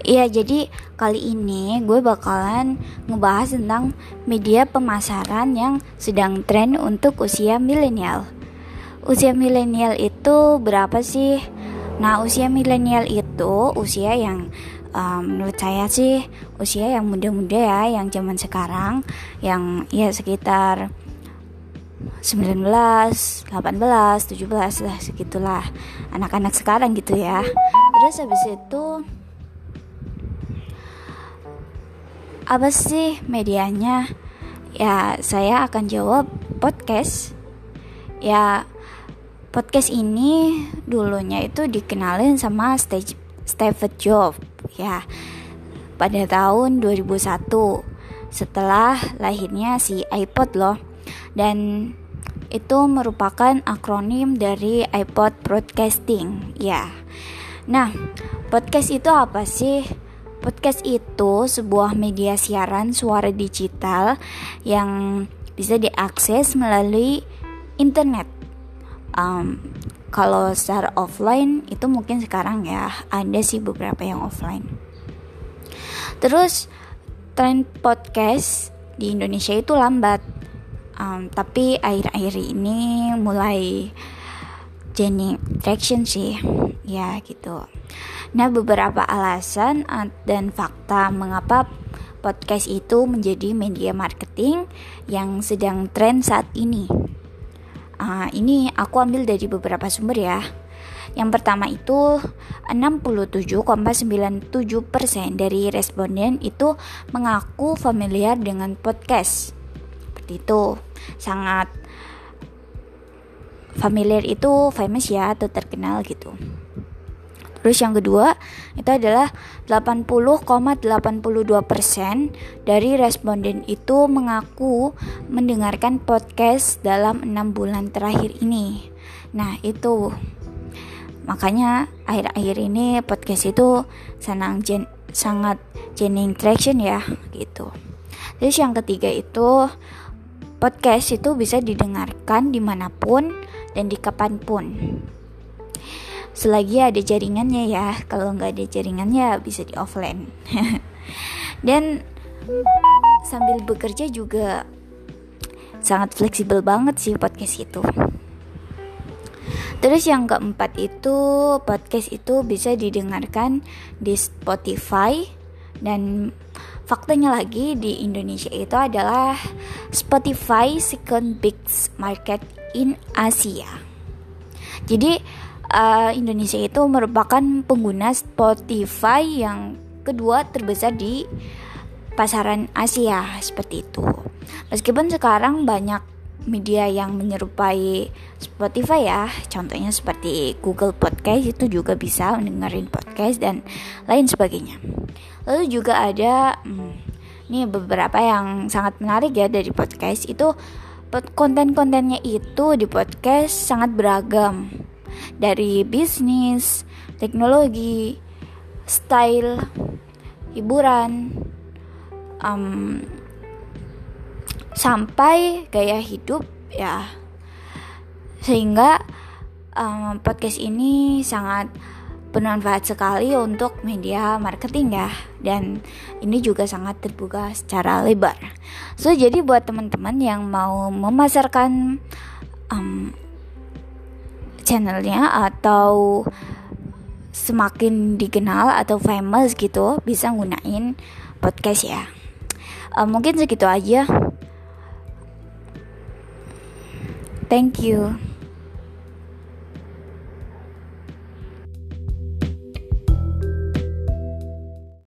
Iya, jadi kali ini gue bakalan ngebahas tentang media pemasaran yang sedang tren untuk usia milenial. Usia milenial itu berapa sih? Nah, usia milenial itu usia yang um, menurut saya sih usia yang muda-muda ya, yang zaman sekarang, yang ya sekitar 19, 18, 17 lah segitulah anak-anak sekarang gitu ya. Terus habis itu apa sih medianya? Ya, saya akan jawab podcast. Ya, podcast ini dulunya itu dikenalin sama Steve Jobs ya pada tahun 2001 setelah lahirnya si iPod loh dan itu merupakan akronim dari iPod Broadcasting ya nah podcast itu apa sih podcast itu sebuah media siaran suara digital yang bisa diakses melalui internet. Um, kalau secara offline itu mungkin sekarang ya ada sih beberapa yang offline. Terus tren podcast di Indonesia itu lambat. Um, tapi akhir-akhir ini mulai gaining traction sih ya gitu nah beberapa alasan dan fakta mengapa podcast itu menjadi media marketing yang sedang tren saat ini uh, ini aku ambil dari beberapa sumber ya yang pertama itu 67,97% dari responden itu mengaku familiar dengan podcast. Seperti itu. Sangat familiar itu famous ya atau terkenal gitu. Terus yang kedua itu adalah 80,82% dari responden itu mengaku mendengarkan podcast dalam enam bulan terakhir ini. Nah itu makanya akhir-akhir ini podcast itu senang gen, sangat gaining traction ya gitu. Terus yang ketiga itu podcast itu bisa didengarkan di mana pun dan di kapan pun. Selagi ada jaringannya ya kalau nggak ada jaringannya bisa di offline. Dan sambil bekerja juga sangat fleksibel banget sih podcast itu. Terus yang keempat itu podcast itu bisa didengarkan di Spotify dan faktanya lagi di Indonesia itu adalah Spotify second big market in Asia. Jadi uh, Indonesia itu merupakan pengguna Spotify yang kedua terbesar di pasaran Asia seperti itu. Meskipun sekarang banyak media yang menyerupai Spotify ya, contohnya seperti Google Podcast itu juga bisa dengerin podcast dan lain sebagainya. Lalu juga ada hmm, nih beberapa yang sangat menarik ya dari podcast itu konten-kontennya itu di podcast sangat beragam. Dari bisnis, teknologi, style, hiburan, um, sampai gaya hidup ya. Sehingga um, podcast ini sangat bermanfaat sekali untuk media marketing ya. Dan ini juga sangat terbuka secara lebar. So jadi buat teman-teman yang mau memasarkan um, channelnya atau semakin dikenal atau famous gitu bisa gunain podcast ya. Uh, mungkin segitu aja. Thank you